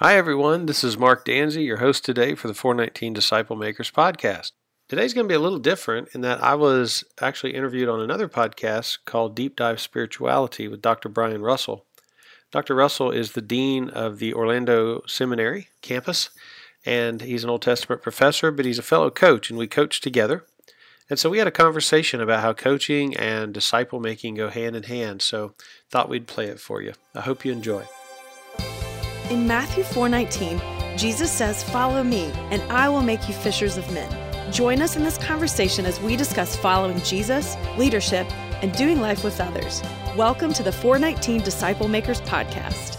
Hi, everyone. This is Mark Danzi, your host today for the 419 Disciple Makers podcast. Today's going to be a little different in that I was actually interviewed on another podcast called Deep Dive Spirituality with Dr. Brian Russell. Dr. Russell is the dean of the Orlando Seminary campus, and he's an Old Testament professor, but he's a fellow coach, and we coach together. And so we had a conversation about how coaching and disciple making go hand in hand. So thought we'd play it for you. I hope you enjoy. In Matthew 4:19, Jesus says, "Follow me, and I will make you fishers of men." Join us in this conversation as we discuss following Jesus, leadership, and doing life with others. Welcome to the 419 Disciple Makers podcast.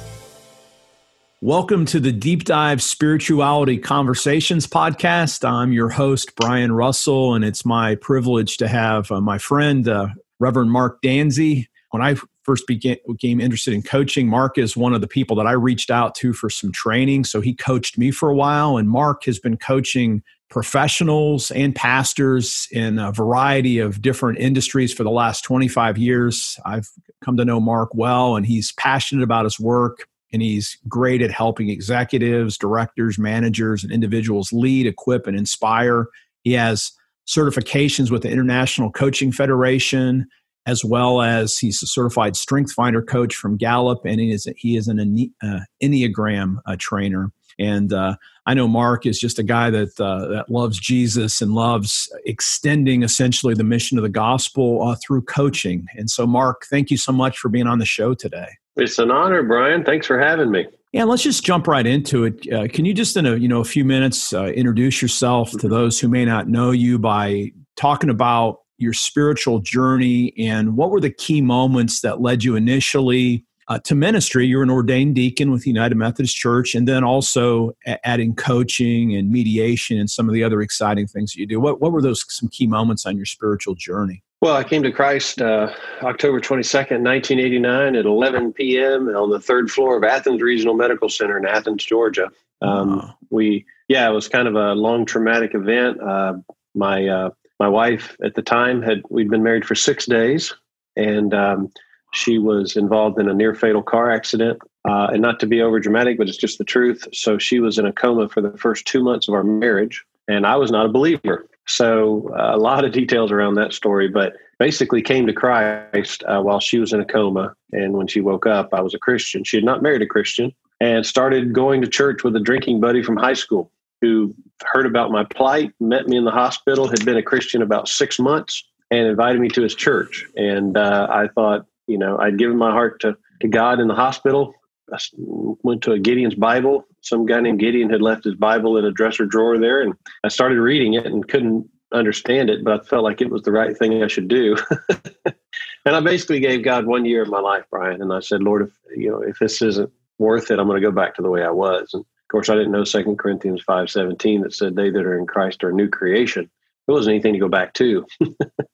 Welcome to the Deep Dive Spirituality Conversations podcast. I'm your host, Brian Russell, and it's my privilege to have uh, my friend, uh, Reverend Mark Danzy. When I first became interested in coaching, Mark is one of the people that I reached out to for some training. So he coached me for a while, and Mark has been coaching professionals and pastors in a variety of different industries for the last 25 years. I've come to know Mark well, and he's passionate about his work. And he's great at helping executives, directors, managers, and individuals lead, equip, and inspire. He has certifications with the International Coaching Federation, as well as he's a certified strength finder coach from Gallup, and he is he is an uh, Enneagram uh, trainer. And uh, I know Mark is just a guy that uh, that loves Jesus and loves extending essentially the mission of the gospel uh, through coaching. And so, Mark, thank you so much for being on the show today. It's an honor, Brian. Thanks for having me. Yeah, let's just jump right into it. Uh, can you just in a you know a few minutes uh, introduce yourself to those who may not know you by talking about your spiritual journey and what were the key moments that led you initially uh, to ministry. You're an ordained deacon with United Methodist Church, and then also a- adding coaching and mediation and some of the other exciting things that you do. What, what were those some key moments on your spiritual journey? Well, I came to Christ uh, October 22nd, 1989 at 11 p.m. on the third floor of Athens Regional Medical Center in Athens, Georgia. Um, We, yeah, it was kind of a long traumatic event. Uh, my uh, my wife at the time had we'd been married for six days, and um, she was involved in a near fatal car accident. Uh, and not to be over dramatic, but it's just the truth. So she was in a coma for the first two months of our marriage, and I was not a believer. So uh, a lot of details around that story, but basically came to Christ uh, while she was in a coma. And when she woke up, I was a Christian. She had not married a Christian and started going to church with a drinking buddy from high school who heard about my plight, met me in the hospital, had been a Christian about six months, and invited me to his church. And uh, I thought, you know, I'd given my heart to, to God in the hospital. I went to a Gideon's Bible. Some guy named Gideon had left his Bible in a dresser drawer there, and I started reading it and couldn't understand it, but I felt like it was the right thing I should do. and I basically gave God one year of my life, Brian, and I said, Lord, if you know, if this isn't worth it, I'm going to go back to the way I was. And of course, I didn't know Second Corinthians five seventeen that said they that are in Christ are a new creation. There wasn't anything to go back to,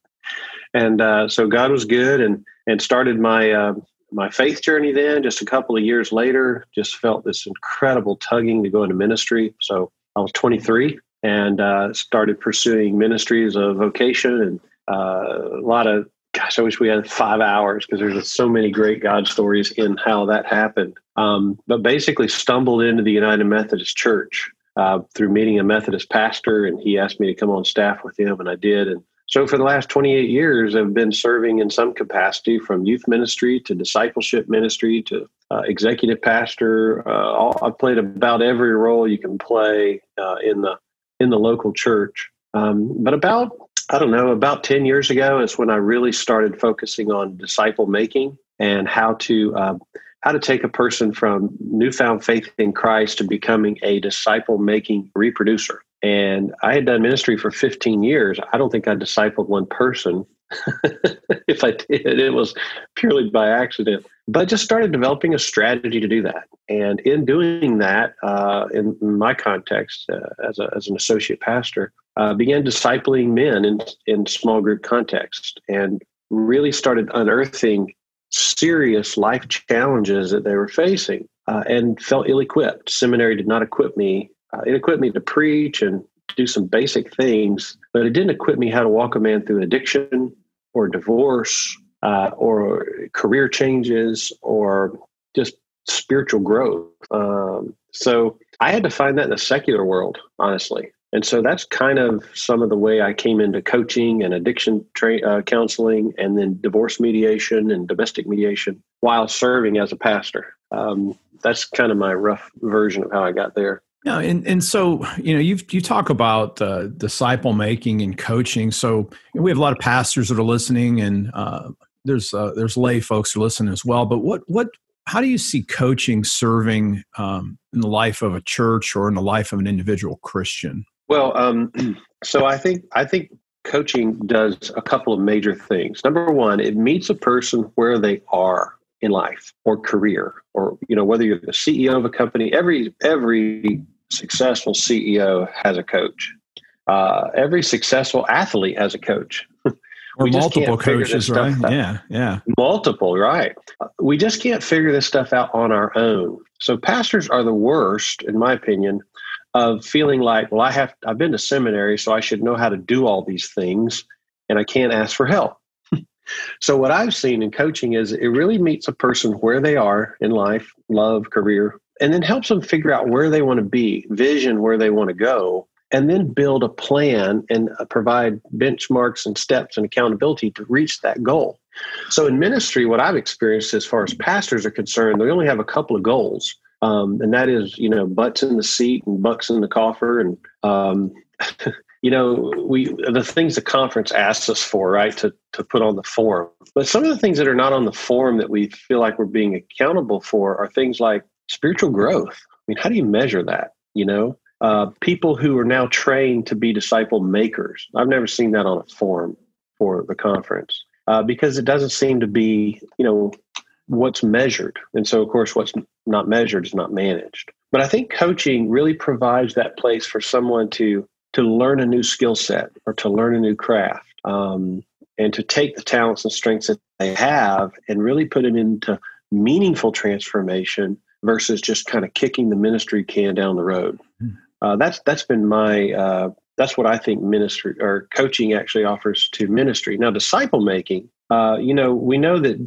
and uh, so God was good, and and started my uh, my faith journey. Then, just a couple of years later, just felt this incredible tugging to go into ministry. So I was 23 and uh, started pursuing ministries of vocation and uh, a lot of gosh, I wish we had five hours because there's so many great God stories in how that happened. Um, but basically, stumbled into the United Methodist Church uh, through meeting a Methodist pastor, and he asked me to come on staff with him, and I did. And so, for the last 28 years, I've been serving in some capacity from youth ministry to discipleship ministry to uh, executive pastor. Uh, all, I've played about every role you can play uh, in the in the local church. Um, but about I don't know, about 10 years ago is when I really started focusing on disciple making and how to uh, how to take a person from newfound faith in Christ to becoming a disciple making reproducer. And I had done ministry for 15 years. I don't think I discipled one person. if I did, it was purely by accident. But just started developing a strategy to do that. And in doing that, uh, in my context uh, as, a, as an associate pastor, uh, began discipling men in, in small group context and really started unearthing serious life challenges that they were facing uh, and felt ill equipped. Seminary did not equip me. Uh, it equipped me to preach and do some basic things, but it didn't equip me how to walk a man through addiction or divorce uh, or career changes or just spiritual growth. Um, So I had to find that in the secular world, honestly. And so that's kind of some of the way I came into coaching and addiction tra- uh, counseling and then divorce mediation and domestic mediation while serving as a pastor. Um, that's kind of my rough version of how I got there. Yeah, and, and so you know you you talk about uh, disciple making and coaching. So you know, we have a lot of pastors that are listening, and uh, there's uh, there's lay folks who listen as well. But what what how do you see coaching serving um, in the life of a church or in the life of an individual Christian? Well, um, so I think I think coaching does a couple of major things. Number one, it meets a person where they are in life or career, or you know whether you're the CEO of a company. Every every successful CEO has a coach. Uh, every successful athlete has a coach. or multiple coaches, right? Yeah, yeah. Multiple, right? We just can't figure this stuff out on our own. So pastors are the worst, in my opinion, of feeling like, well, I have I've been to seminary, so I should know how to do all these things, and I can't ask for help. so what I've seen in coaching is it really meets a person where they are in life, love, career, and then helps them figure out where they want to be, vision where they want to go, and then build a plan and uh, provide benchmarks and steps and accountability to reach that goal. So in ministry, what I've experienced as far as pastors are concerned, they only have a couple of goals. Um, and that is, you know, butts in the seat and bucks in the coffer. And, um, you know, we, the things the conference asks us for, right, to, to put on the form. But some of the things that are not on the form that we feel like we're being accountable for are things like spiritual growth. I mean, how do you measure that? You know, uh, people who are now trained to be disciple makers. I've never seen that on a form for the conference uh, because it doesn't seem to be, you know, what's measured. And so, of course, what's not measured is not managed. But I think coaching really provides that place for someone to to learn a new skill set or to learn a new craft um, and to take the talents and strengths that they have and really put it into meaningful transformation versus just kind of kicking the ministry can down the road. Hmm. Uh, that's that's been my uh, that's what I think ministry or coaching actually offers to ministry. Now, disciple making, uh, you know, we know that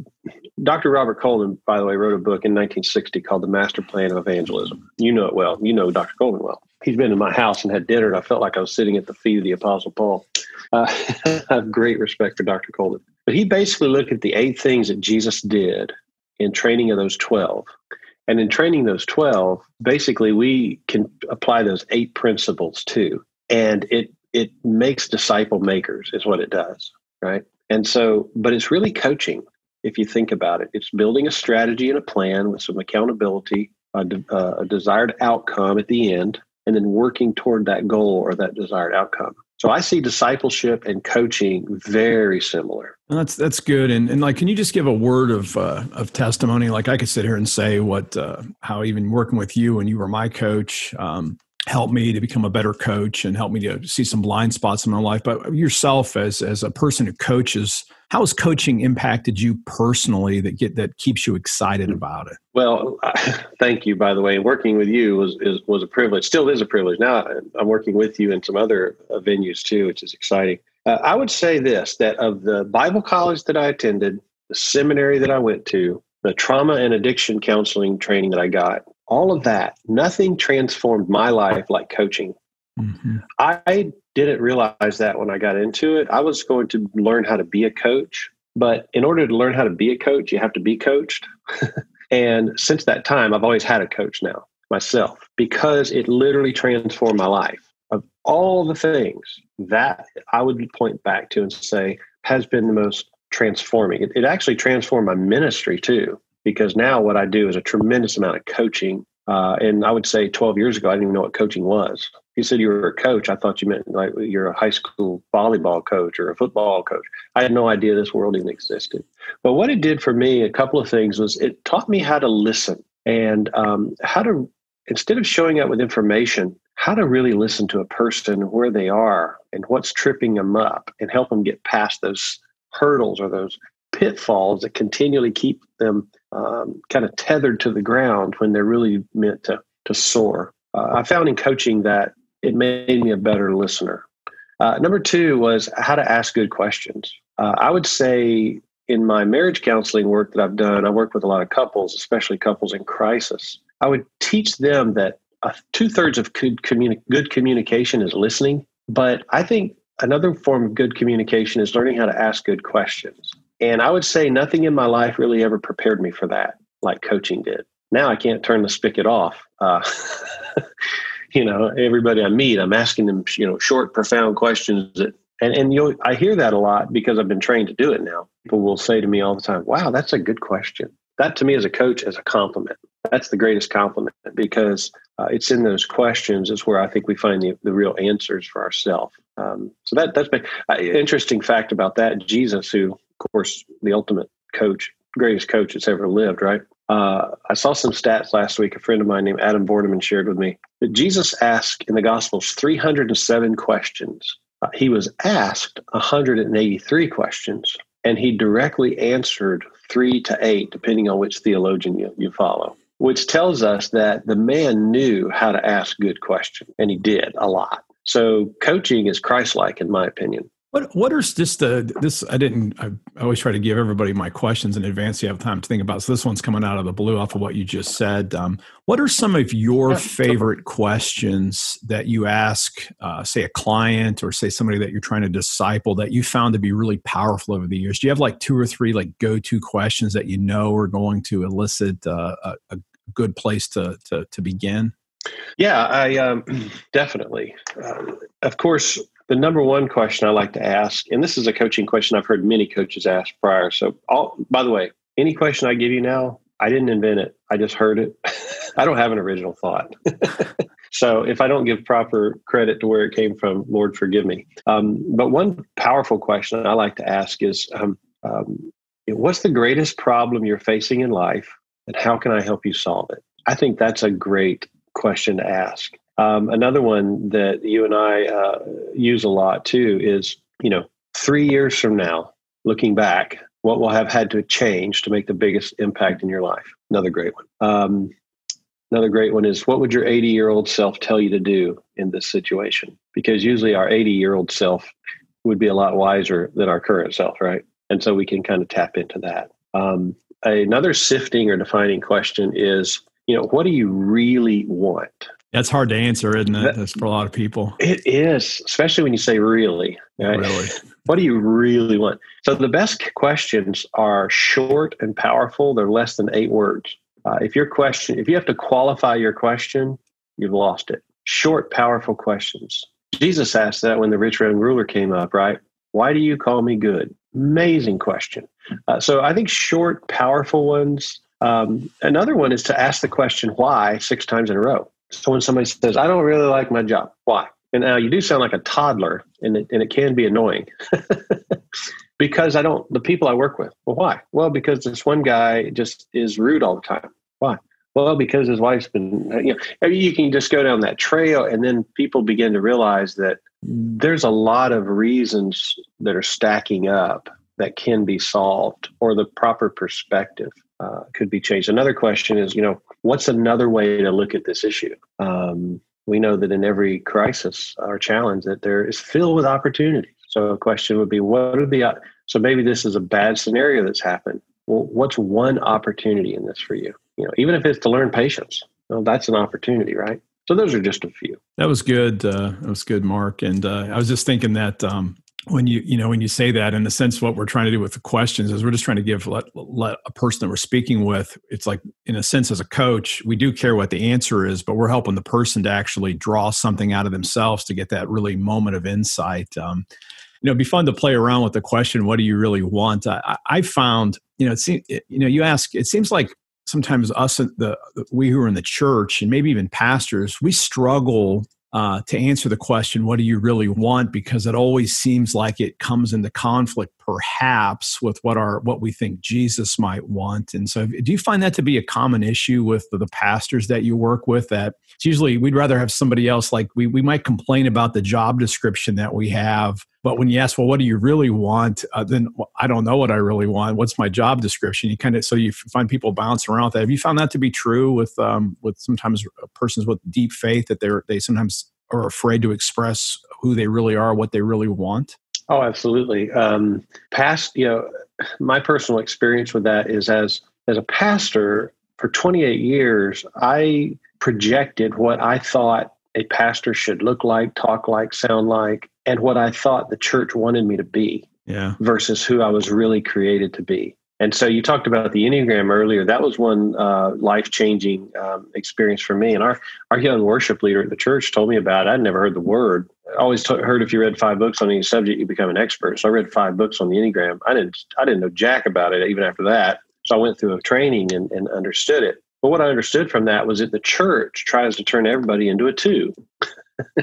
Dr. Robert Coleman, by the way, wrote a book in 1960 called The Master Plan of Evangelism. You know it well. You know Dr. Coleman well. He's been in my house and had dinner, and I felt like I was sitting at the feet of the Apostle Paul. Uh, I have great respect for Dr. Coleman. But he basically looked at the eight things that Jesus did in training of those 12 and in training those 12, basically we can apply those eight principles too. And it it makes disciple makers is what it does, right? And so, but it's really coaching if you think about it. It's building a strategy and a plan with some accountability, a, a desired outcome at the end, and then working toward that goal or that desired outcome. So I see discipleship and coaching very similar. That's that's good. And and like, can you just give a word of uh, of testimony? Like, I could sit here and say what uh, how even working with you when you were my coach um, helped me to become a better coach and helped me to see some blind spots in my life. But yourself as as a person who coaches how has coaching impacted you personally that get that keeps you excited about it? Well, thank you. By the way, working with you was is, was a privilege. Still is a privilege. Now I'm working with you in some other uh, venues too, which is exciting. Uh, I would say this: that of the Bible college that I attended, the seminary that I went to, the trauma and addiction counseling training that I got, all of that, nothing transformed my life like coaching. Mm-hmm. I didn't realize that when I got into it. I was going to learn how to be a coach, but in order to learn how to be a coach, you have to be coached. and since that time, I've always had a coach now myself because it literally transformed my life. Of all the things that I would point back to and say has been the most transforming, it, it actually transformed my ministry too, because now what I do is a tremendous amount of coaching uh, and I would say 12 years ago, I didn't even know what coaching was. You said you were a coach. I thought you meant like you're a high school volleyball coach or a football coach. I had no idea this world even existed. But what it did for me, a couple of things was it taught me how to listen and um, how to, instead of showing up with information, how to really listen to a person where they are and what's tripping them up and help them get past those hurdles or those pitfalls that continually keep them um, kind of tethered to the ground when they're really meant to to soar. Uh, I found in coaching that it made me a better listener. Uh, number two was how to ask good questions. Uh, I would say in my marriage counseling work that I've done, I work with a lot of couples, especially couples in crisis. I would teach them that uh, two thirds of good, communi- good communication is listening. But I think another form of good communication is learning how to ask good questions. And I would say nothing in my life really ever prepared me for that, like coaching did. Now I can't turn the spigot off. Uh, you know, everybody I meet, I'm asking them, you know, short, profound questions that, and and you I hear that a lot because I've been trained to do it now. People will say to me all the time, "Wow, that's a good question." That to me as a coach is a compliment. That's the greatest compliment because uh, it's in those questions is where I think we find the, the real answers for ourselves. Um, so that that's been uh, interesting fact about that. Jesus, who of course the ultimate coach, greatest coach that's ever lived, right? Uh, I saw some stats last week. A friend of mine named Adam Borneman shared with me that Jesus asked in the Gospels 307 questions. Uh, he was asked 183 questions, and he directly answered three to eight, depending on which theologian you, you follow, which tells us that the man knew how to ask good questions, and he did a lot. So, coaching is Christ like, in my opinion. What what are just the this I didn't I always try to give everybody my questions in advance so you have time to think about. So this one's coming out of the blue off of what you just said. Um, what are some of your favorite questions that you ask, uh, say a client or say somebody that you're trying to disciple that you found to be really powerful over the years? Do you have like two or three like go to questions that you know are going to elicit uh, a, a good place to to, to begin? Yeah, I um, definitely. Um, of course, the number one question I like to ask, and this is a coaching question I've heard many coaches ask prior. So, all, by the way, any question I give you now, I didn't invent it. I just heard it. I don't have an original thought. so, if I don't give proper credit to where it came from, Lord, forgive me. Um, but one powerful question I like to ask is um, um, What's the greatest problem you're facing in life, and how can I help you solve it? I think that's a great question to ask. Um, another one that you and I uh, use a lot too is, you know, three years from now, looking back, what will have had to change to make the biggest impact in your life? Another great one. Um, another great one is what would your 80 year old self tell you to do in this situation? Because usually our 80 year old self would be a lot wiser than our current self, right? And so we can kind of tap into that. Um, another sifting or defining question is, you know, what do you really want? That's hard to answer, isn't it? That's for a lot of people. It is, especially when you say really. Right? Really. what do you really want? So the best questions are short and powerful. They're less than eight words. Uh, if your question, if you have to qualify your question, you've lost it. Short, powerful questions. Jesus asked that when the rich young ruler came up, right? Why do you call me good? Amazing question. Uh, so I think short, powerful ones. Um, another one is to ask the question why six times in a row. So when somebody says, I don't really like my job, why? And now you do sound like a toddler, and it, and it can be annoying because I don't, the people I work with, well, why? Well, because this one guy just is rude all the time. Why? Well, because his wife's been, you know, you can just go down that trail, and then people begin to realize that there's a lot of reasons that are stacking up that can be solved, or the proper perspective uh, could be changed. Another question is, you know, what's another way to look at this issue? Um, we know that in every crisis or challenge that there is filled with opportunity. So a question would be, what are the so maybe this is a bad scenario that's happened. Well, what's one opportunity in this for you? You know, even if it's to learn patience, well, that's an opportunity, right? So those are just a few. That was good. Uh, that was good, Mark. And uh, I was just thinking that um, when you you know when you say that in the sense what we're trying to do with the questions is we're just trying to give let, let a person that we're speaking with it's like in a sense as a coach we do care what the answer is but we're helping the person to actually draw something out of themselves to get that really moment of insight um, you know it'd be fun to play around with the question what do you really want? I, I found you know it seems you know you ask it seems like sometimes us the we who are in the church and maybe even pastors we struggle uh, to answer the question, what do you really want? Because it always seems like it comes into conflict, perhaps, with what our what we think Jesus might want. And so, do you find that to be a common issue with the, the pastors that you work with? That it's usually we'd rather have somebody else. Like we we might complain about the job description that we have, but when you ask, well, what do you really want? Uh, then well, I don't know what I really want. What's my job description? You kind of so you find people bounce around with that. Have you found that to be true with um, with sometimes persons with deep faith that they're they sometimes are afraid to express who they really are, what they really want? Oh, absolutely. Um, past, you know, my personal experience with that is as as a pastor, for 28 years, I projected what I thought a pastor should look like, talk like, sound like, and what I thought the church wanted me to be yeah. versus who I was really created to be. And so you talked about the Enneagram earlier. That was one uh, life changing um, experience for me. And our, our young worship leader at the church told me about it. I'd never heard the word. I always t- heard if you read five books on any subject, you become an expert. So I read five books on the Enneagram. I didn't, I didn't know jack about it even after that. So I went through a training and, and understood it. But what I understood from that was that the church tries to turn everybody into a two.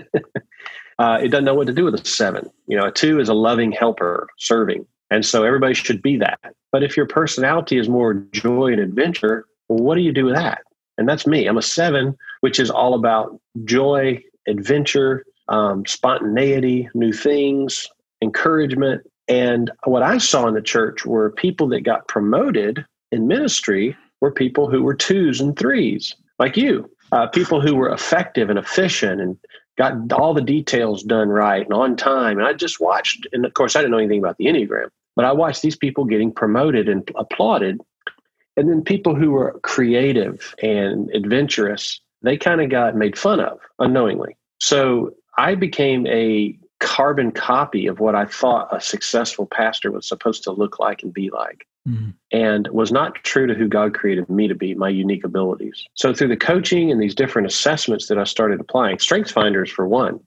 uh, it doesn't know what to do with a seven. You know, a two is a loving helper, serving. And so everybody should be that. But if your personality is more joy and adventure, well, what do you do with that? And that's me. I'm a seven, which is all about joy, adventure, um, spontaneity, new things, encouragement. And what I saw in the church were people that got promoted in ministry were people who were twos and threes, like you, uh, people who were effective and efficient and got all the details done right and on time. And I just watched, and of course, I didn't know anything about the Enneagram, but I watched these people getting promoted and applauded. And then people who were creative and adventurous, they kind of got made fun of unknowingly. So I became a carbon copy of what I thought a successful pastor was supposed to look like and be like. Mm-hmm. And was not true to who God created me to be, my unique abilities. So, through the coaching and these different assessments that I started applying, Strengths Finders for one,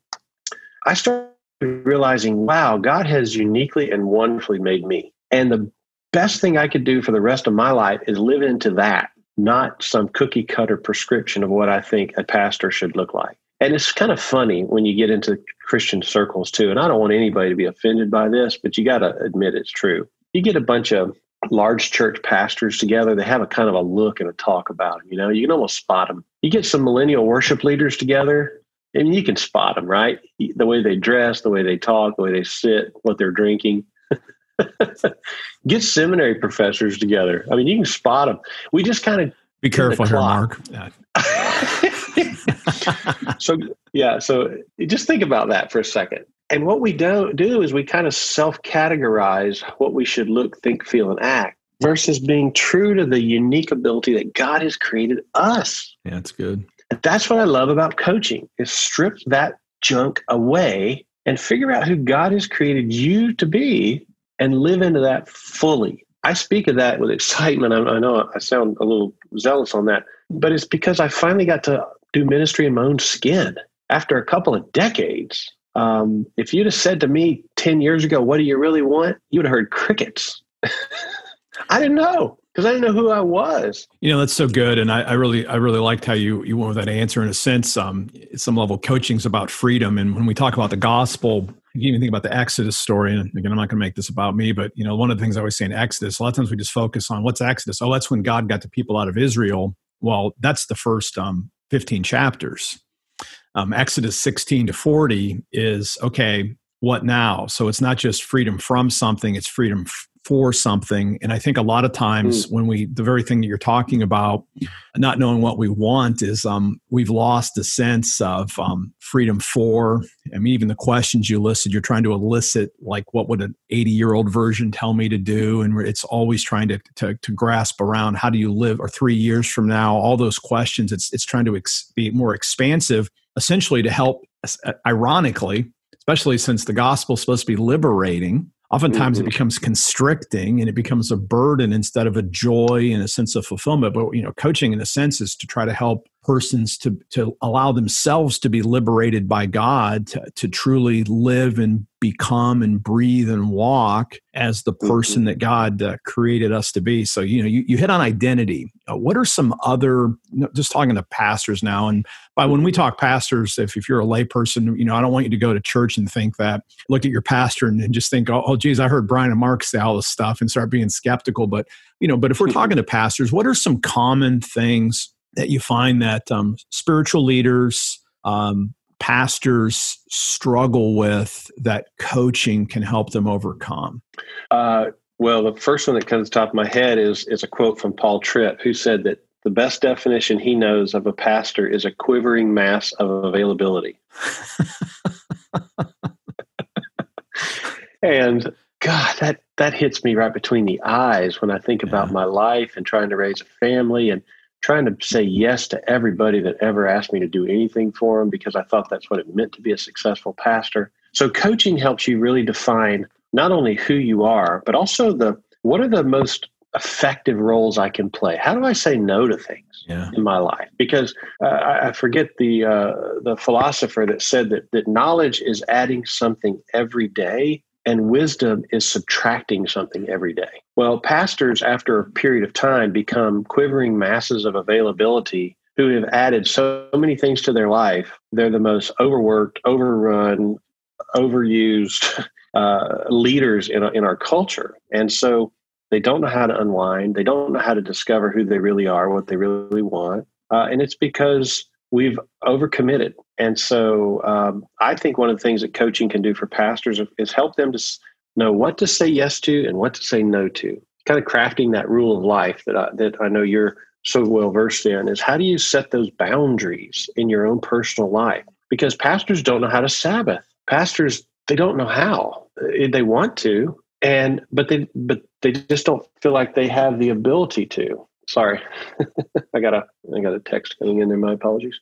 I started realizing, wow, God has uniquely and wonderfully made me. And the best thing I could do for the rest of my life is live into that, not some cookie cutter prescription of what I think a pastor should look like. And it's kind of funny when you get into Christian circles too. And I don't want anybody to be offended by this, but you got to admit it's true. You get a bunch of large church pastors together, they have a kind of a look and a talk about them. You know, you can almost spot them. You get some millennial worship leaders together, and you can spot them, right? The way they dress, the way they talk, the way they sit, what they're drinking. get seminary professors together. I mean, you can spot them. We just kind of be careful here, Mark. so yeah, so just think about that for a second. And what we don't do is we kind of self categorize what we should look, think, feel, and act versus being true to the unique ability that God has created us. Yeah, that's good. That's what I love about coaching is strip that junk away and figure out who God has created you to be and live into that fully. I speak of that with excitement. I, I know I sound a little zealous on that, but it's because I finally got to do ministry in my own skin after a couple of decades um, if you'd have said to me 10 years ago, what do you really want? You would have heard crickets. I didn't know because I didn't know who I was. You know, that's so good. And I, I, really, I really liked how you, you went with that answer in a sense. Um, some level coaching is about freedom. And when we talk about the gospel, you even think about the Exodus story. And again, I'm not going to make this about me, but you know, one of the things I always say in Exodus, a lot of times we just focus on what's Exodus. Oh, that's when God got the people out of Israel. Well, that's the first um, 15 chapters um, Exodus 16 to 40 is okay, what now? So it's not just freedom from something, it's freedom f- for something. And I think a lot of times mm. when we, the very thing that you're talking about, not knowing what we want is um, we've lost a sense of um, freedom for. I mean, even the questions you listed, you're trying to elicit like what would an 80 year old version tell me to do? And it's always trying to, to, to, grasp around how do you live or three years from now, all those questions. It's, it's trying to ex- be more expansive essentially to help, uh, ironically, especially since the gospel is supposed to be liberating, oftentimes mm-hmm. it becomes constricting and it becomes a burden instead of a joy and a sense of fulfillment but you know coaching in a sense is to try to help persons to to allow themselves to be liberated by god to, to truly live and become and breathe and walk as the mm-hmm. person that God uh, created us to be. So, you know, you, you hit on identity. Uh, what are some other, just talking to pastors now, and by when we talk pastors, if, if you're a layperson, you know, I don't want you to go to church and think that, look at your pastor and, and just think, oh, oh, geez, I heard Brian and Mark say all this stuff and start being skeptical. But, you know, but if we're mm-hmm. talking to pastors, what are some common things that you find that um, spiritual leaders, um, pastors struggle with that coaching can help them overcome? Uh, well, the first one that comes to the top of my head is is a quote from Paul Tripp, who said that the best definition he knows of a pastor is a quivering mass of availability. and God, that that hits me right between the eyes when I think about my life and trying to raise a family and trying to say yes to everybody that ever asked me to do anything for them because I thought that's what it meant to be a successful pastor. So coaching helps you really define not only who you are, but also the what are the most effective roles I can play? How do I say no to things yeah. in my life? Because uh, I forget the uh, the philosopher that said that that knowledge is adding something every day, and wisdom is subtracting something every day. Well, pastors, after a period of time, become quivering masses of availability who have added so many things to their life. They're the most overworked, overrun, overused uh, leaders in, in our culture. And so they don't know how to unwind. They don't know how to discover who they really are, what they really want. Uh, and it's because we've overcommitted. And so um, I think one of the things that coaching can do for pastors is help them to know what to say yes to and what to say no to. Kind of crafting that rule of life that I, that I know you're so well versed in is how do you set those boundaries in your own personal life? Because pastors don't know how to Sabbath. Pastors, they don't know how. They want to, and but they but they just don't feel like they have the ability to sorry. I got a i got a text coming in there. My apologies.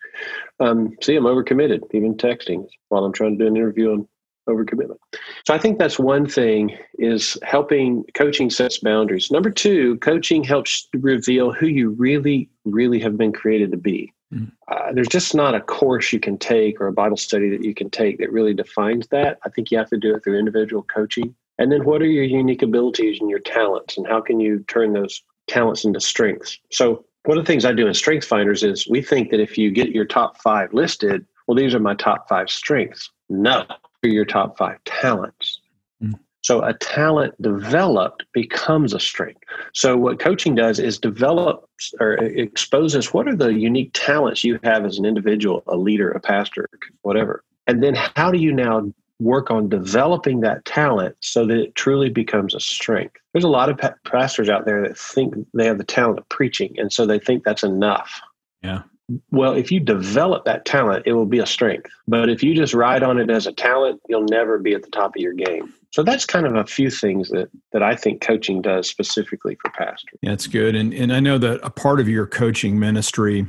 Um, see i'm overcommitted even texting while i'm trying to do an interview on overcommitment. So i think that's one thing is helping coaching sets boundaries. Number two coaching helps reveal who you really really have been created to be. Mm. uh, there's just not a course you can take or a bible study that you can take that really defines that. I think you have to do it through individual coaching. And then what are your unique abilities and your talents, and how can you turn those talents into strengths? So, one of the things I do in Strength Finders is we think that if you get your top five listed, well, these are my top five strengths. No, are your top five talents. Mm. So a talent developed becomes a strength. So what coaching does is develop or exposes what are the unique talents you have as an individual, a leader, a pastor, whatever. And then how do you now work on developing that talent so that it truly becomes a strength. There's a lot of pastors out there that think they have the talent of preaching, and so they think that's enough. Yeah. Well, if you develop that talent, it will be a strength. But if you just ride on it as a talent, you'll never be at the top of your game. So that's kind of a few things that that I think coaching does specifically for pastors. Yeah, it's good. And and I know that a part of your coaching ministry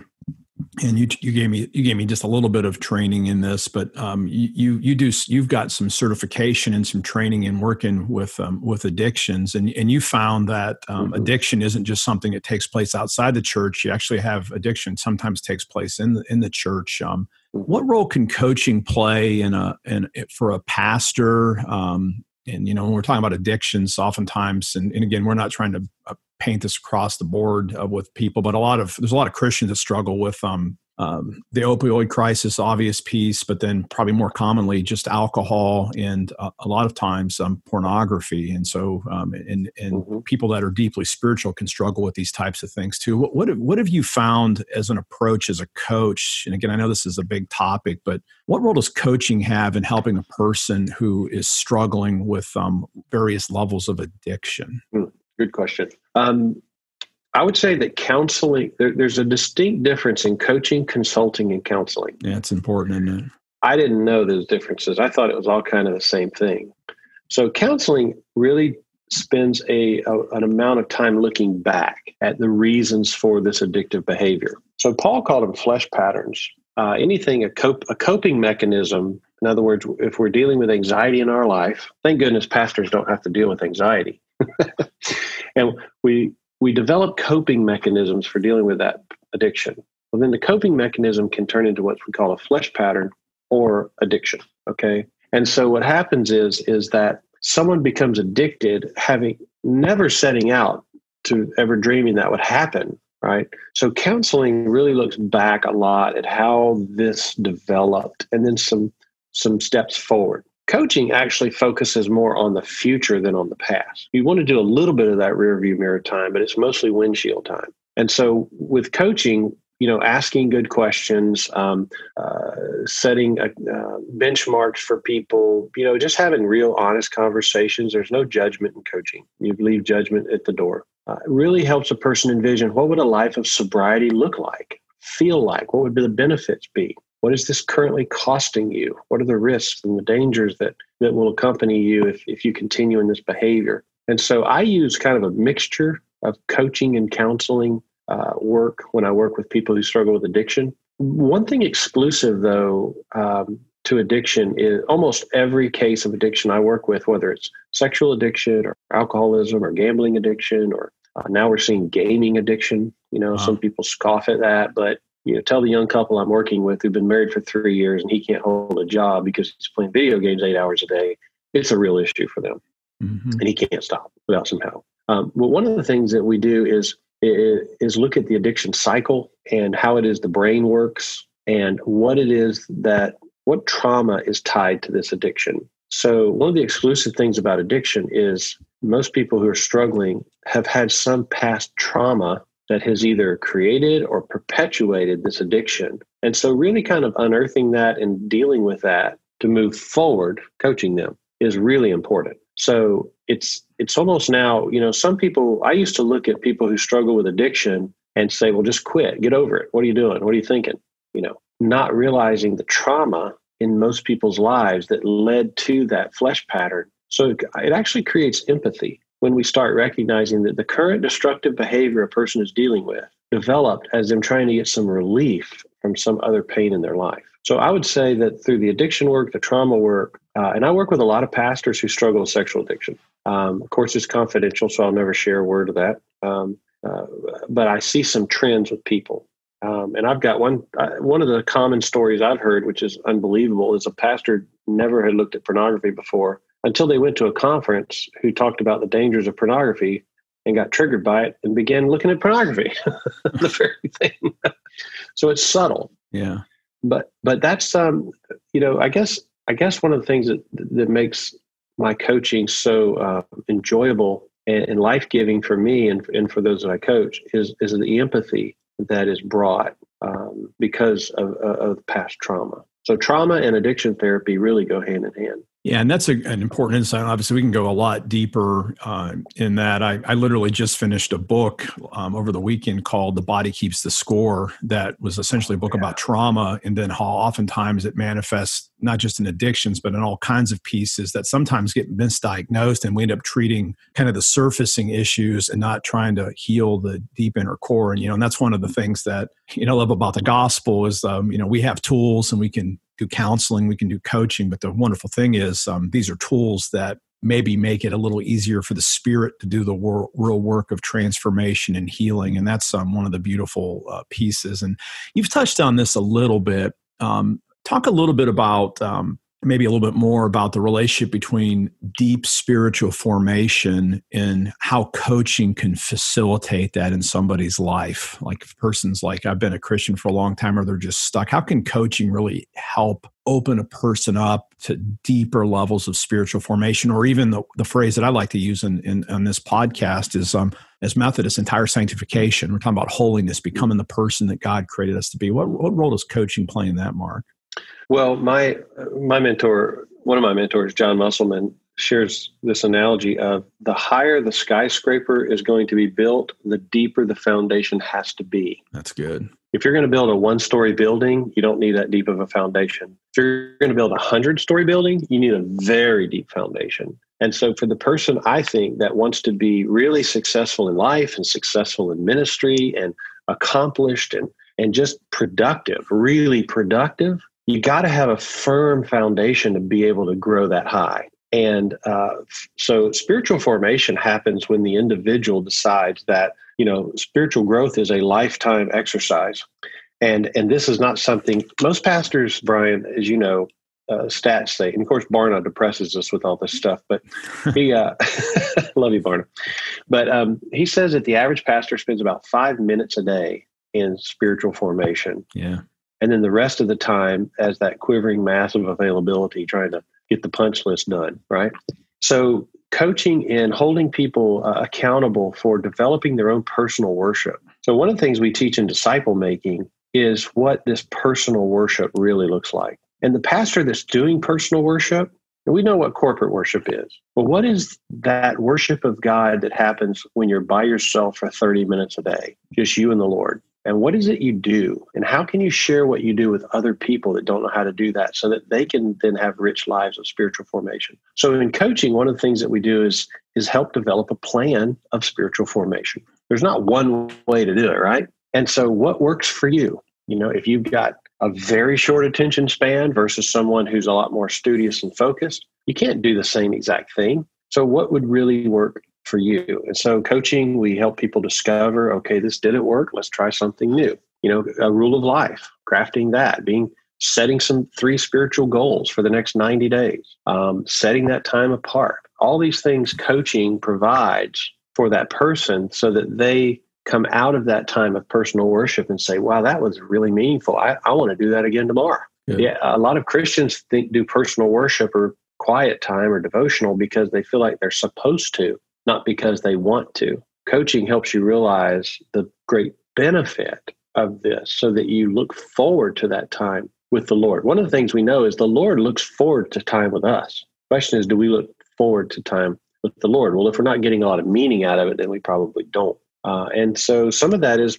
and you you gave me you gave me just a little bit of training in this, but um, you you do you've got some certification and some training in working with um, with addictions, and and you found that um, mm-hmm. addiction isn't just something that takes place outside the church. You actually have addiction sometimes takes place in the in the church. Um, mm-hmm. what role can coaching play in a in for a pastor? Um, and you know when we're talking about addictions, oftentimes, and, and again, we're not trying to uh, paint this across the board uh, with people, but a lot of there's a lot of Christians that struggle with um, um, the opioid crisis, obvious piece, but then probably more commonly just alcohol and uh, a lot of times um, pornography. And so, um, and, and mm-hmm. people that are deeply spiritual can struggle with these types of things too. What, what, what have you found as an approach as a coach? And again, I know this is a big topic, but what role does coaching have in helping a person who is struggling with um, various levels of addiction? Mm, good question. Um, I would say that counseling, there, there's a distinct difference in coaching, consulting, and counseling. Yeah, it's important, isn't it? I didn't know those differences. I thought it was all kind of the same thing. So counseling really spends a, a, an amount of time looking back at the reasons for this addictive behavior. So Paul called them flesh patterns. Uh, anything a, cope, a coping mechanism. In other words, if we're dealing with anxiety in our life, thank goodness pastors don't have to deal with anxiety. and we we develop coping mechanisms for dealing with that addiction. Well, then the coping mechanism can turn into what we call a flesh pattern or addiction. Okay. And so what happens is is that someone becomes addicted having never setting out to ever dreaming that would happen right so counseling really looks back a lot at how this developed and then some some steps forward Coaching actually focuses more on the future than on the past. You want to do a little bit of that rear view mirror time, but it's mostly windshield time. And so with coaching, you know, asking good questions, um, uh, setting a, uh, benchmarks for people, you know, just having real honest conversations. There's no judgment in coaching. You leave judgment at the door. Uh, it really helps a person envision what would a life of sobriety look like, feel like, what would the benefits be? What is this currently costing you? What are the risks and the dangers that, that will accompany you if, if you continue in this behavior? And so I use kind of a mixture of coaching and counseling uh, work when I work with people who struggle with addiction. One thing exclusive, though, um, to addiction is almost every case of addiction I work with, whether it's sexual addiction or alcoholism or gambling addiction, or uh, now we're seeing gaming addiction. You know, some people scoff at that, but you know, tell the young couple I'm working with who've been married for three years and he can't hold a job because he's playing video games eight hours a day. It's a real issue for them, mm-hmm. and he can't stop without some help. Um, but one of the things that we do is is look at the addiction cycle and how it is the brain works and what it is that what trauma is tied to this addiction. So, one of the exclusive things about addiction is most people who are struggling have had some past trauma that has either created or perpetuated this addiction. And so, really kind of unearthing that and dealing with that to move forward, coaching them is really important. So, it's it's almost now, you know, some people I used to look at people who struggle with addiction and say, "Well, just quit. Get over it. What are you doing? What are you thinking?" You know, not realizing the trauma in most people's lives that led to that flesh pattern. So it actually creates empathy when we start recognizing that the current destructive behavior a person is dealing with developed as them trying to get some relief from some other pain in their life. So I would say that through the addiction work, the trauma work, uh, and I work with a lot of pastors who struggle with sexual addiction. Um, of course, it's confidential, so I'll never share a word of that. Um, uh, but I see some trends with people. Um, and I've got one uh, one of the common stories I've heard, which is unbelievable, is a pastor never had looked at pornography before until they went to a conference who talked about the dangers of pornography and got triggered by it and began looking at pornography. the very thing. so it's subtle. Yeah. But but that's um you know I guess I guess one of the things that that makes my coaching so uh, enjoyable and, and life giving for me and and for those that I coach is is the empathy that is brought um, because of, of past trauma. So trauma and addiction therapy really go hand in hand. Yeah, and that's a, an important insight. Obviously, we can go a lot deeper uh, in that. I, I, literally just finished a book um, over the weekend called "The Body Keeps the Score." That was essentially a book yeah. about trauma, and then how oftentimes it manifests not just in addictions, but in all kinds of pieces that sometimes get misdiagnosed, and we end up treating kind of the surfacing issues and not trying to heal the deep inner core. And you know, and that's one of the things that you know love about the gospel is um, you know we have tools and we can do counseling, we can do coaching. But the wonderful thing is, um, these are tools that maybe make it a little easier for the spirit to do the wor- real work of transformation and healing. And that's um, one of the beautiful uh, pieces. And you've touched on this a little bit. Um, talk a little bit about um, maybe a little bit more about the relationship between deep spiritual formation and how coaching can facilitate that in somebody's life. Like if person's like, I've been a Christian for a long time, or they're just stuck. How can coaching really help open a person up to deeper levels of spiritual formation? Or even the, the phrase that I like to use in, in, in this podcast is um, as Methodist, entire sanctification. We're talking about holiness, becoming the person that God created us to be. What, what role does coaching play in that, Mark? Well, my my mentor, one of my mentors, John Musselman, shares this analogy of the higher the skyscraper is going to be built, the deeper the foundation has to be. That's good. If you're going to build a one story building, you don't need that deep of a foundation. If you're going to build a hundred story building, you need a very deep foundation. And so, for the person I think that wants to be really successful in life and successful in ministry and accomplished and, and just productive, really productive, you got to have a firm foundation to be able to grow that high. And uh, so spiritual formation happens when the individual decides that, you know, spiritual growth is a lifetime exercise. And, and this is not something most pastors, Brian, as you know, uh, stats say, and of course Barna depresses us with all this stuff, but he, uh, love you, Barna. But um, he says that the average pastor spends about five minutes a day in spiritual formation. Yeah and then the rest of the time as that quivering mass of availability trying to get the punch list done right? So coaching and holding people uh, accountable for developing their own personal worship. So one of the things we teach in disciple making is what this personal worship really looks like. And the pastor that's doing personal worship we know what corporate worship is. But what is that worship of god that happens when you're by yourself for 30 minutes a day just you and the lord and what is it you do and how can you share what you do with other people that don't know how to do that so that they can then have rich lives of spiritual formation so in coaching one of the things that we do is is help develop a plan of spiritual formation There's not one way to do it, right? And so, what works for you? You know, if you've got a very short attention span versus someone who's a lot more studious and focused, you can't do the same exact thing. So, what would really work for you? And so, coaching, we help people discover okay, this didn't work. Let's try something new. You know, a rule of life, crafting that, being setting some three spiritual goals for the next 90 days, um, setting that time apart. All these things coaching provides for that person so that they come out of that time of personal worship and say, wow, that was really meaningful. I, I want to do that again tomorrow. Yeah. yeah, a lot of Christians think do personal worship or quiet time or devotional because they feel like they're supposed to, not because they want to. Coaching helps you realize the great benefit of this so that you look forward to that time with the Lord. One of the things we know is the Lord looks forward to time with us. Question is, do we look forward to time with the Lord? Well, if we're not getting a lot of meaning out of it, then we probably don't. Uh, and so some of that is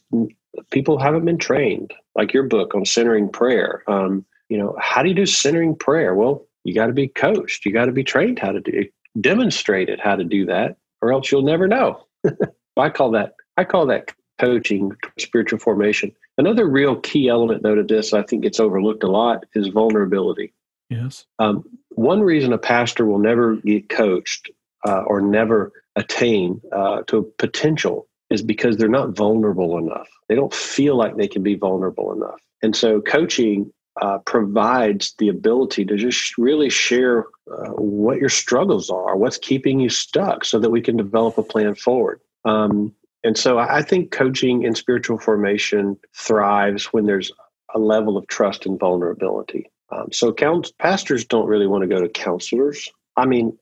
people haven't been trained, like your book on centering prayer. Um, you know, how do you do centering prayer? Well, you got to be coached. You got to be trained how to do it, demonstrated how to do that, or else you'll never know. I call that I call that coaching spiritual formation. Another real key element, though, to this I think gets overlooked a lot is vulnerability. Yes. Um, one reason a pastor will never get coached uh, or never attain uh, to potential is because they're not vulnerable enough. They don't feel like they can be vulnerable enough. And so coaching uh, provides the ability to just really share uh, what your struggles are, what's keeping you stuck, so that we can develop a plan forward. Um, and so I think coaching and spiritual formation thrives when there's a level of trust and vulnerability. Um, so count, pastors don't really want to go to counselors. I mean,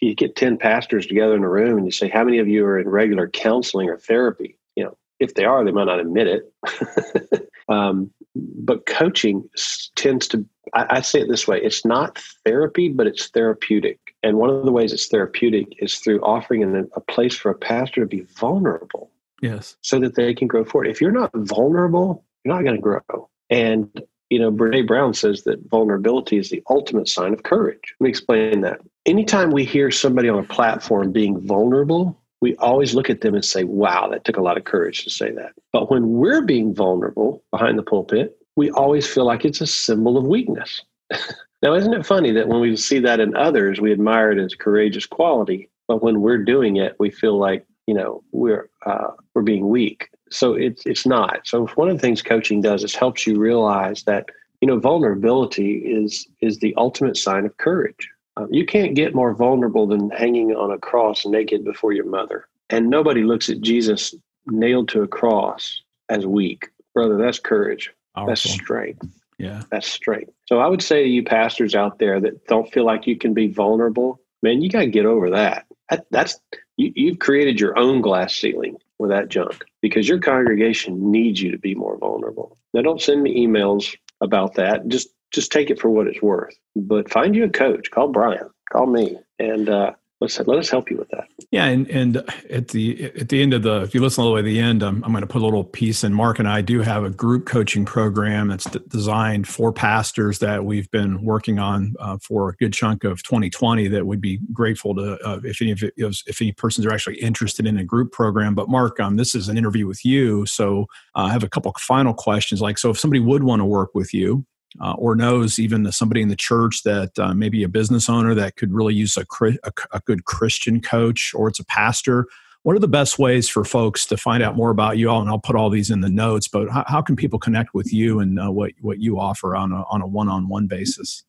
you get 10 pastors together in a room and you say, how many of you are in regular counseling or therapy? You know, if they are, they might not admit it. um, but coaching tends to, I, I say it this way it's not therapy, but it's therapeutic. And one of the ways it's therapeutic is through offering an, a place for a pastor to be vulnerable. Yes. So that they can grow forward. If you're not vulnerable, you're not going to grow. And you know, Brene Brown says that vulnerability is the ultimate sign of courage. Let me explain that. Anytime we hear somebody on a platform being vulnerable, we always look at them and say, wow, that took a lot of courage to say that. But when we're being vulnerable behind the pulpit, we always feel like it's a symbol of weakness. now, isn't it funny that when we see that in others, we admire it as courageous quality, but when we're doing it, we feel like, you know, we're, uh, we're being weak so it's it's not. So one of the things coaching does is helps you realize that you know vulnerability is is the ultimate sign of courage. Uh, you can't get more vulnerable than hanging on a cross naked before your mother. And nobody looks at Jesus nailed to a cross as weak, brother. That's courage. Powerful. That's strength. Yeah, that's strength. So I would say to you pastors out there that don't feel like you can be vulnerable, man, you got to get over that. that that's you, you've created your own glass ceiling with that junk because your congregation needs you to be more vulnerable. Now, don't send me emails about that. Just just take it for what it's worth. But find you a coach. Call Brian. Call me, and uh, let's let us help you with that. Yeah, and and at the at the end of the, if you listen all the way to the end, I'm, I'm going to put a little piece. And Mark and I do have a group coaching program that's designed for pastors that we've been working on uh, for a good chunk of 2020. That would be grateful to uh, if any of it, if any persons are actually interested in a group program. But Mark, um, this is an interview with you, so uh, I have a couple final questions. Like, so if somebody would want to work with you, uh, or knows even somebody in the church that uh, maybe a business owner that could really use a, a, a, good Christian coach, or it's a pastor. What are the best ways for folks to find out more about you all? And I'll put all these in the notes. But how, how can people connect with you and uh, what what you offer on a on a one on one basis?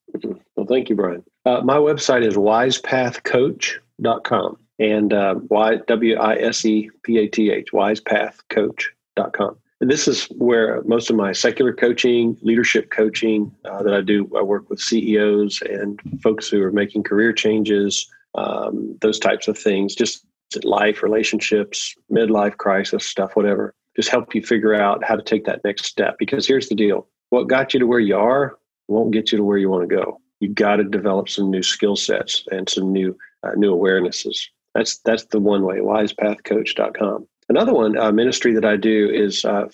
Well, thank you, Brian. Uh, my website is wisepathcoach.com and uh, y w i s e p a t h wisepathcoach.com. And this is where most of my secular coaching, leadership coaching uh, that I do, I work with CEOs and folks who are making career changes, um, those types of things, just life, relationships, midlife crisis stuff, whatever. Just help you figure out how to take that next step. Because here's the deal what got you to where you are won't get you to where you want to go. You got to develop some new skill sets and some new uh, new awarenesses. That's that's the one way. Wisepathcoach.com. Another one uh, ministry that I do is uh,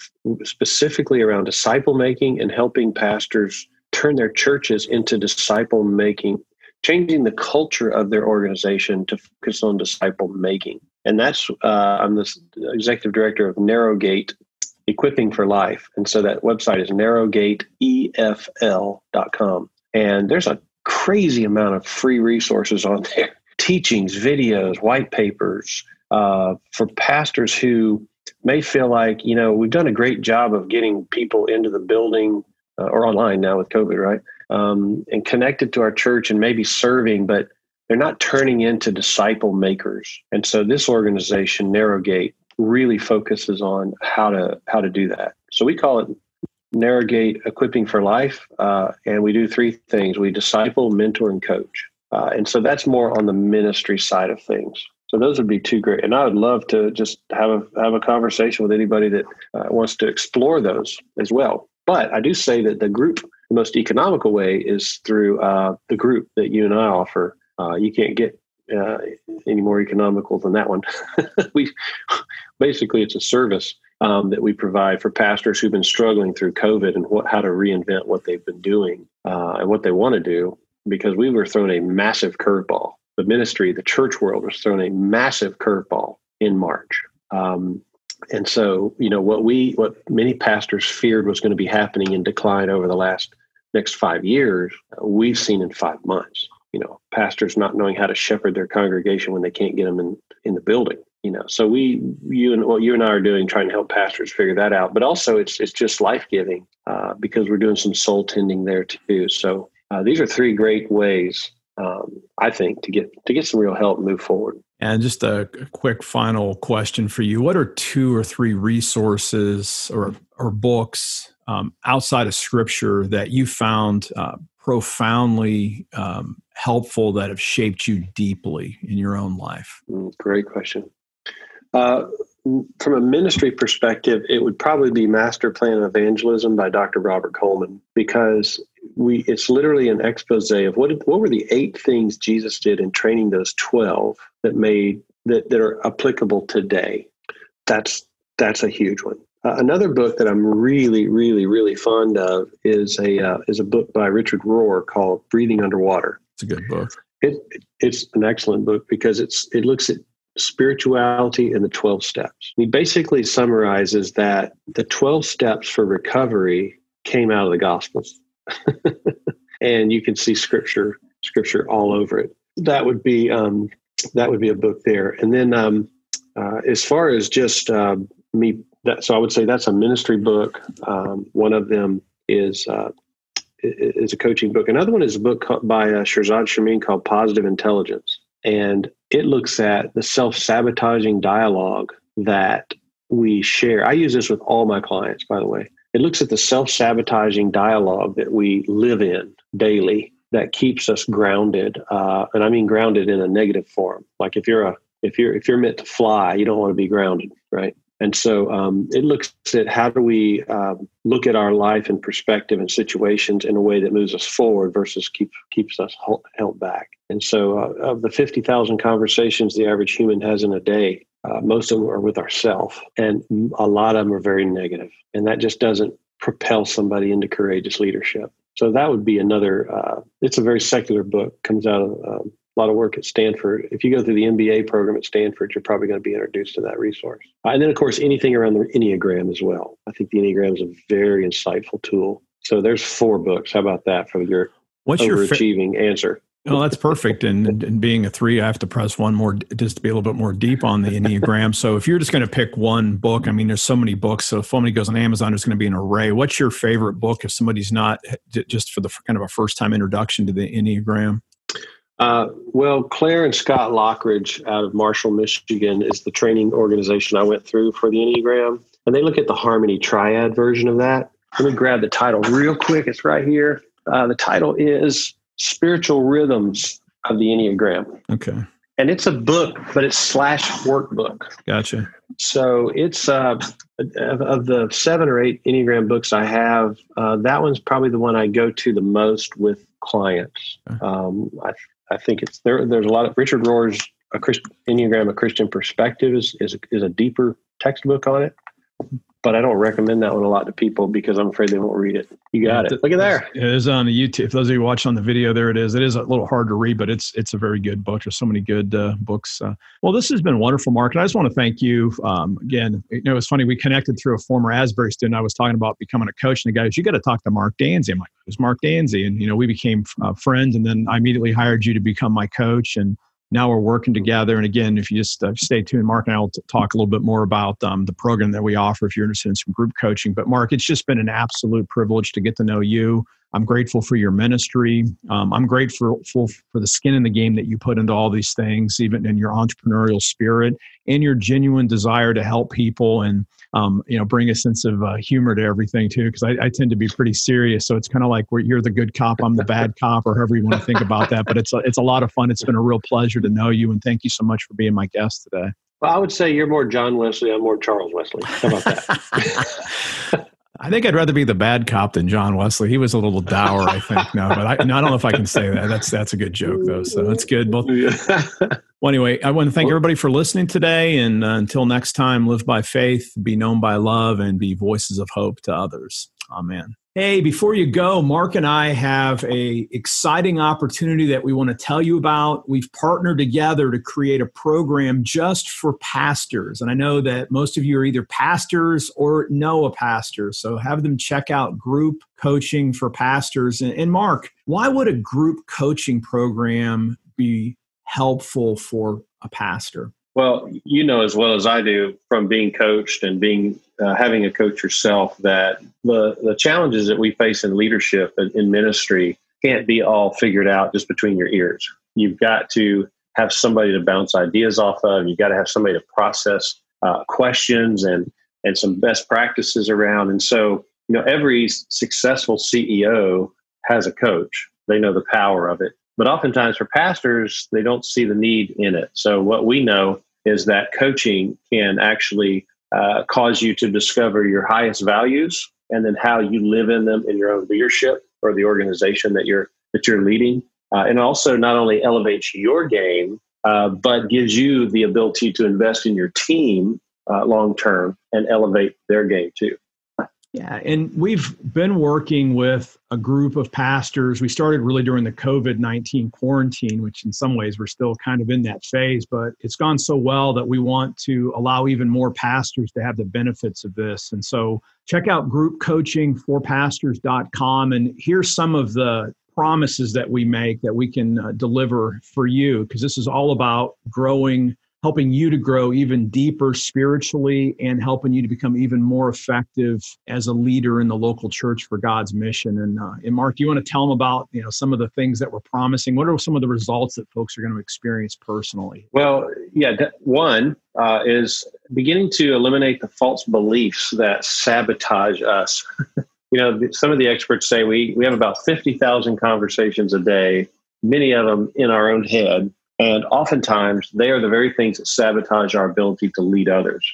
specifically around disciple making and helping pastors turn their churches into disciple making, changing the culture of their organization to focus on disciple making. and that's uh, I'm the executive director of Narrowgate Equipping for Life, and so that website is narrowgateefl.com, and there's a crazy amount of free resources on there, teachings, videos, white papers uh, for pastors who may feel like you know we've done a great job of getting people into the building uh, or online now with COVID, right? Um, and connected to our church and maybe serving, but they're not turning into disciple makers. And so this organization, Narrowgate, really focuses on how to how to do that. So we call it Narrowgate Equipping for Life, uh, and we do three things: we disciple, mentor, and coach. Uh, and so that's more on the ministry side of things. So those would be two great, and I would love to just have a have a conversation with anybody that uh, wants to explore those as well. But I do say that the group, the most economical way is through uh, the group that you and I offer. Uh, you can't get uh, any more economical than that one. we basically it's a service um, that we provide for pastors who've been struggling through COVID and what, how to reinvent what they've been doing uh, and what they want to do. Because we were thrown a massive curveball. The ministry, the church world was thrown a massive curveball in March. Um, and so, you know, what we, what many pastors feared was going to be happening in decline over the last next five years, we've seen in five months. You know, pastors not knowing how to shepherd their congregation when they can't get them in in the building. You know, so we, you and what you and I are doing, trying to help pastors figure that out. But also, it's it's just life giving uh, because we're doing some soul tending there too. So uh, these are three great ways, um, I think, to get to get some real help and move forward. And just a quick final question for you: What are two or three resources or or books um, outside of Scripture that you found uh, profoundly um, helpful that have shaped you deeply in your own life? Mm, great question. Uh, from a ministry perspective, it would probably be Master Plan Evangelism by Dr. Robert Coleman because we it's literally an expose of what what were the eight things Jesus did in training those twelve that made that, that are applicable today. That's that's a huge one. Uh, another book that I'm really, really, really fond of is a uh, is a book by Richard Rohr called Breathing Underwater. It's a good book. It, it's an excellent book because it's it looks at spirituality and the 12 steps. He basically summarizes that the 12 steps for recovery came out of the Gospels. and you can see scripture scripture all over it. That would be um, that would be a book there. And then um, uh, as far as just uh, me, that, so I would say that's a ministry book. Um, one of them is uh, is a coaching book. Another one is a book by uh, Shirzad Chamine called Positive Intelligence, and it looks at the self sabotaging dialogue that we share. I use this with all my clients, by the way. It looks at the self sabotaging dialogue that we live in daily that keeps us grounded, uh, and I mean grounded in a negative form. Like if you're a if you're if you're meant to fly, you don't want to be grounded, right? And so um, it looks at how do we um, look at our life and perspective and situations in a way that moves us forward versus keeps keeps us held back. And so, uh, of the fifty thousand conversations the average human has in a day, uh, most of them are with ourselves, and a lot of them are very negative. negative, and that just doesn't propel somebody into courageous leadership. So that would be another. Uh, it's a very secular book. Comes out of um, a lot of work at Stanford. If you go through the MBA program at Stanford, you're probably going to be introduced to that resource. And then, of course, anything around the Enneagram as well. I think the Enneagram is a very insightful tool. So there's four books. How about that for your What's overachieving your fa- answer? Well, that's perfect. And, and being a three, I have to press one more just to be a little bit more deep on the Enneagram. so if you're just going to pick one book, I mean, there's so many books. So if somebody goes on Amazon, there's going to be an array. What's your favorite book if somebody's not just for the kind of a first time introduction to the Enneagram? Uh, well, Clare and Scott Loughrige out of Marshall, Michigan, is the training organization I went through for the Enneagram. And they look at the Harmony Triad version of that. Let me grab the title real quick. It's right here. Uh, the title is Spiritual Rhythms of the Enneagram. Okay. And it's a book, but it's slash workbook. Gotcha. So it's uh, of, of the seven or eight Enneagram books I have, uh, that one's probably the one I go to the most with clients. Um, I I think it's there. There's a lot of Richard Rohr's a Christ, Enneagram, a Christian perspective is is is a deeper textbook on it. But I don't recommend that one a lot to people because I'm afraid they won't read it. You got it. Look at there. It is on the YouTube. Those of you watching on the video, there it is. It is a little hard to read, but it's it's a very good book. There's so many good uh, books. Uh, well, this has been wonderful, Mark, and I just want to thank you um, again. You know, it's funny we connected through a former Asbury student. I was talking about becoming a coach, and the guy goes, "You got to talk to Mark Danzy." I'm like, "Who's Mark Danzy?" And you know, we became uh, friends, and then I immediately hired you to become my coach and now we're working together. And again, if you just uh, stay tuned, Mark and I will t- talk a little bit more about um, the program that we offer if you're interested in some group coaching. But Mark, it's just been an absolute privilege to get to know you. I'm grateful for your ministry. Um, I'm grateful for, for the skin in the game that you put into all these things, even in your entrepreneurial spirit and your genuine desire to help people and um, you know bring a sense of uh, humor to everything too. Because I, I, tend to be pretty serious, so it's kind of like where you're the good cop, I'm the bad cop, or however you want to think about that. But it's a, it's a lot of fun. It's been a real pleasure to know you, and thank you so much for being my guest today. Well, I would say you're more John Wesley. I'm more Charles Wesley. How about that? I think I'd rather be the bad cop than John Wesley. He was a little dour, I think. No, but I, no, I don't know if I can say that. That's that's a good joke though. So that's good. Well, well anyway, I want to thank everybody for listening today. And uh, until next time, live by faith, be known by love, and be voices of hope to others. Amen. Hey, before you go, Mark and I have a exciting opportunity that we want to tell you about. We've partnered together to create a program just for pastors. And I know that most of you are either pastors or know a pastor. So have them check out group coaching for pastors. And, Mark, why would a group coaching program be helpful for a pastor? Well, you know as well as I do from being coached and being uh, having a coach yourself that the the challenges that we face in leadership and in ministry can't be all figured out just between your ears. You've got to have somebody to bounce ideas off of. You've got to have somebody to process uh, questions and and some best practices around. And so, you know, every successful CEO has a coach. They know the power of it. But oftentimes for pastors, they don't see the need in it. So what we know is that coaching can actually uh, cause you to discover your highest values and then how you live in them in your own leadership or the organization that you're that you're leading. Uh, and also not only elevates your game uh, but gives you the ability to invest in your team uh, long term and elevate their game too yeah, and we've been working with a group of pastors. We started really during the COVID 19 quarantine, which in some ways we're still kind of in that phase, but it's gone so well that we want to allow even more pastors to have the benefits of this. And so check out groupcoachingforpastors.com and here's some of the promises that we make that we can uh, deliver for you, because this is all about growing helping you to grow even deeper spiritually and helping you to become even more effective as a leader in the local church for God's mission. And, uh, and Mark, do you want to tell them about you know some of the things that we're promising? What are some of the results that folks are going to experience personally? Well, yeah, one uh, is beginning to eliminate the false beliefs that sabotage us. you know, some of the experts say we we have about fifty thousand conversations a day, many of them in our own head and oftentimes, they are the very things that sabotage our ability to lead others.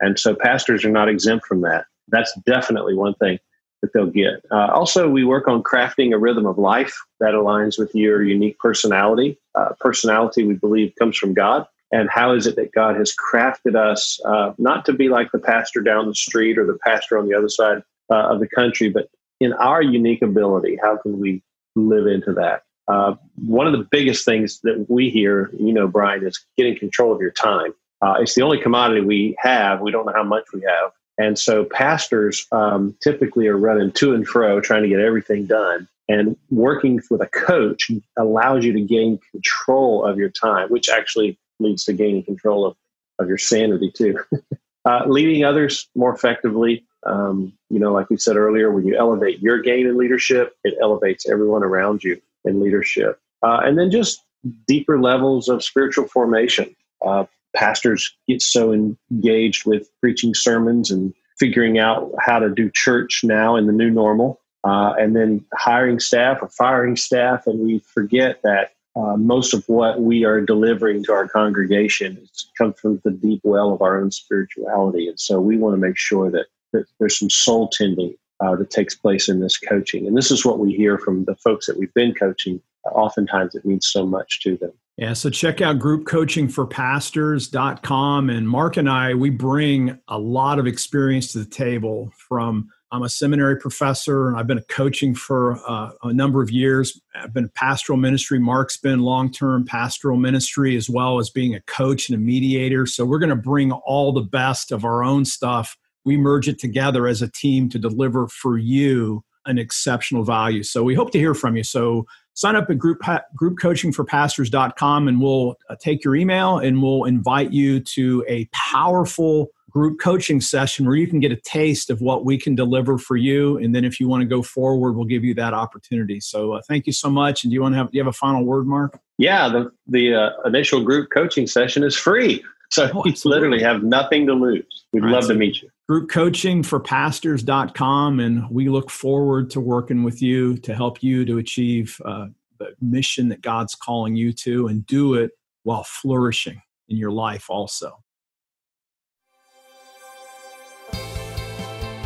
And so, pastors are not exempt from that. That's definitely one thing that they'll get. Uh, also, we work on crafting a rhythm of life that aligns with your unique personality. Uh, personality, we believe, comes from God. And how is it that God has crafted us uh, not to be like the pastor down the street or the pastor on the other side uh, of the country, but in our unique ability, how can we live into that? Uh, one of the biggest things that we hear, you know, Brian, is getting control of your time. Uh, it's the only commodity we have. We don't know how much we have. And so pastors um, typically are running to and fro trying to get everything done. And working with a coach allows you to gain control of your time, which actually leads to gaining control of, of your sanity too. uh, leading others more effectively. Um, you know, like we said earlier, when you elevate your gain in leadership, it elevates everyone around you and leadership. Uh, and then just deeper levels of spiritual formation. Uh, pastors get so engaged with preaching sermons and figuring out how to do church now in the new normal, uh, and then hiring staff or firing staff, and we forget that uh, most of what we are delivering to our congregation comes from the deep well of our own spirituality, and so we want to make sure that, that there's some soul tending uh, that takes place in this coaching. And this is what we hear from the folks that we've been coaching. Oftentimes, it means so much to them. Yeah, so check out groupcoachingforpastors.com. And Mark and I, we bring a lot of experience to the table from I'm a seminary professor and I've been coaching for uh, a number of years. I've been pastoral ministry. Mark's been long term pastoral ministry as well as being a coach and a mediator. So we're going to bring all the best of our own stuff. We merge it together as a team to deliver for you an exceptional value. So we hope to hear from you. So sign up at group groupcoachingforpastors.com and we'll uh, take your email and we'll invite you to a powerful group coaching session where you can get a taste of what we can deliver for you. And then if you want to go forward we'll give you that opportunity. So uh, thank you so much. And do you want to have do you have a final word mark? Yeah the the uh, initial group coaching session is free. So oh, we literally have nothing to lose. We'd right, love so to meet you group coaching for pastors.com and we look forward to working with you to help you to achieve uh, the mission that god's calling you to and do it while flourishing in your life also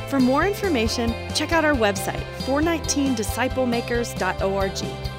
For more information, check out our website, 419disciplemakers.org.